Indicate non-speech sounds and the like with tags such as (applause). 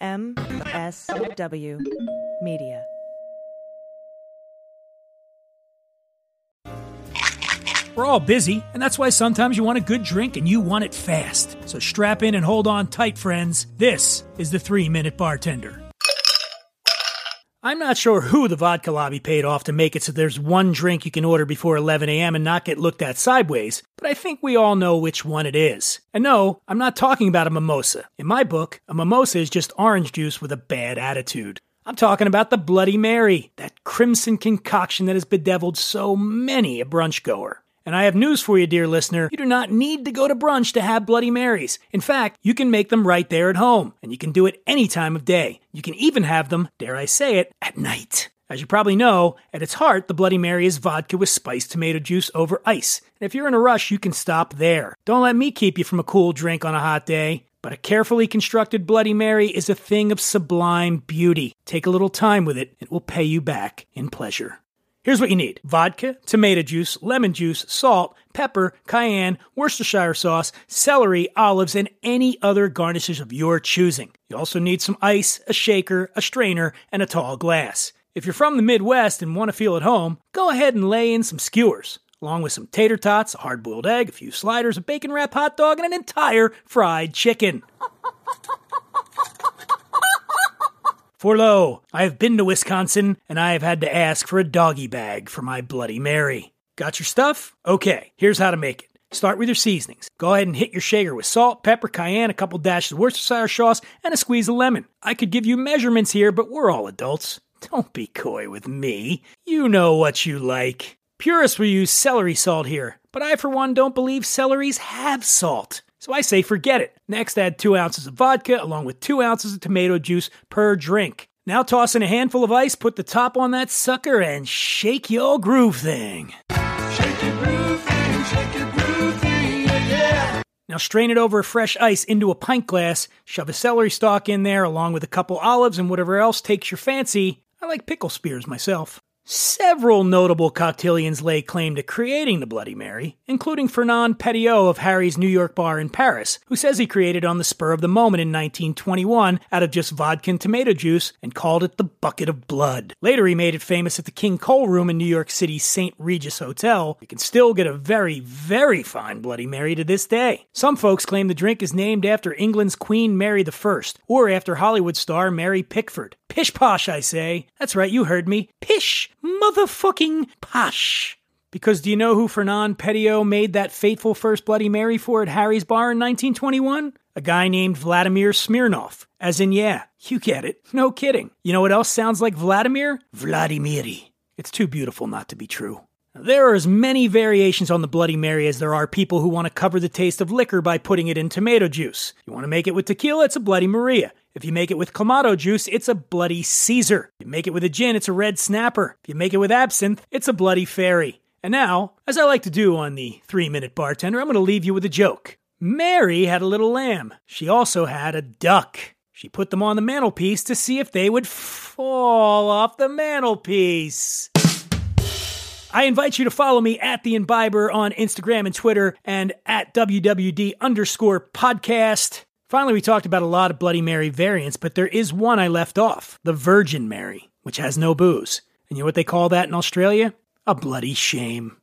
MSW Media. We're all busy, and that's why sometimes you want a good drink and you want it fast. So strap in and hold on tight, friends. This is the three minute bartender. I'm not sure who the vodka lobby paid off to make it so there's one drink you can order before 11 a.m. and not get looked at sideways, but I think we all know which one it is. And no, I'm not talking about a mimosa. In my book, a mimosa is just orange juice with a bad attitude. I'm talking about the Bloody Mary, that crimson concoction that has bedeviled so many a brunch goer. And I have news for you, dear listener. You do not need to go to brunch to have Bloody Marys. In fact, you can make them right there at home, and you can do it any time of day. You can even have them, dare I say it, at night. As you probably know, at its heart, the Bloody Mary is vodka with spiced tomato juice over ice. And if you're in a rush, you can stop there. Don't let me keep you from a cool drink on a hot day. But a carefully constructed Bloody Mary is a thing of sublime beauty. Take a little time with it, and it will pay you back in pleasure. Here's what you need vodka, tomato juice, lemon juice, salt, pepper, cayenne, Worcestershire sauce, celery, olives, and any other garnishes of your choosing. You also need some ice, a shaker, a strainer, and a tall glass. If you're from the Midwest and want to feel at home, go ahead and lay in some skewers, along with some tater tots, a hard boiled egg, a few sliders, a bacon wrap hot dog, and an entire fried chicken. For lo, I have been to Wisconsin and I have had to ask for a doggy bag for my Bloody Mary. Got your stuff? Okay, here's how to make it. Start with your seasonings. Go ahead and hit your shaker with salt, pepper, cayenne, a couple dashes of Worcestershire sauce, and a squeeze of lemon. I could give you measurements here, but we're all adults. (laughs) Don't be coy with me. You know what you like. Purists will use celery salt here, but I, for one, don't believe celeries have salt. So I say forget it. Next, add two ounces of vodka along with two ounces of tomato juice per drink. Now toss in a handful of ice, put the top on that sucker, and shake your groove thing. Shake your groove thing, shake your groove thing, yeah, yeah. Now strain it over fresh ice into a pint glass, shove a celery stalk in there along with a couple olives and whatever else takes your fancy. I like pickle spears myself. Several notable cocktailians lay claim to creating the Bloody Mary, including Fernand Petiot of Harry's New York bar in Paris, who says he created on the spur of the moment in 1921 out of just vodka and tomato juice and called it the bucket of blood. Later, he made it famous at the King Cole Room in New York City's St. Regis Hotel. You can still get a very, very fine Bloody Mary to this day. Some folks claim the drink is named after England's Queen Mary I, or after Hollywood star Mary Pickford. Pish posh, I say. That's right, you heard me. Pish motherfucking posh. Because do you know who Fernand Petiot made that fateful first Bloody Mary for at Harry's bar in 1921? A guy named Vladimir Smirnov. As in, yeah, you get it. No kidding. You know what else sounds like Vladimir? Vladimiri. It's too beautiful not to be true. There are as many variations on the Bloody Mary as there are people who want to cover the taste of liquor by putting it in tomato juice. You want to make it with tequila, it's a Bloody Maria. If you make it with Clamato juice, it's a Bloody Caesar. If you make it with a gin, it's a Red Snapper. If you make it with absinthe, it's a Bloody Fairy. And now, as I like to do on the three minute bartender, I'm going to leave you with a joke. Mary had a little lamb. She also had a duck. She put them on the mantelpiece to see if they would fall off the mantelpiece. I invite you to follow me at the Imbiber on Instagram and Twitter and at WWD underscore podcast. Finally, we talked about a lot of Bloody Mary variants, but there is one I left off the Virgin Mary, which has no booze. And you know what they call that in Australia? A bloody shame.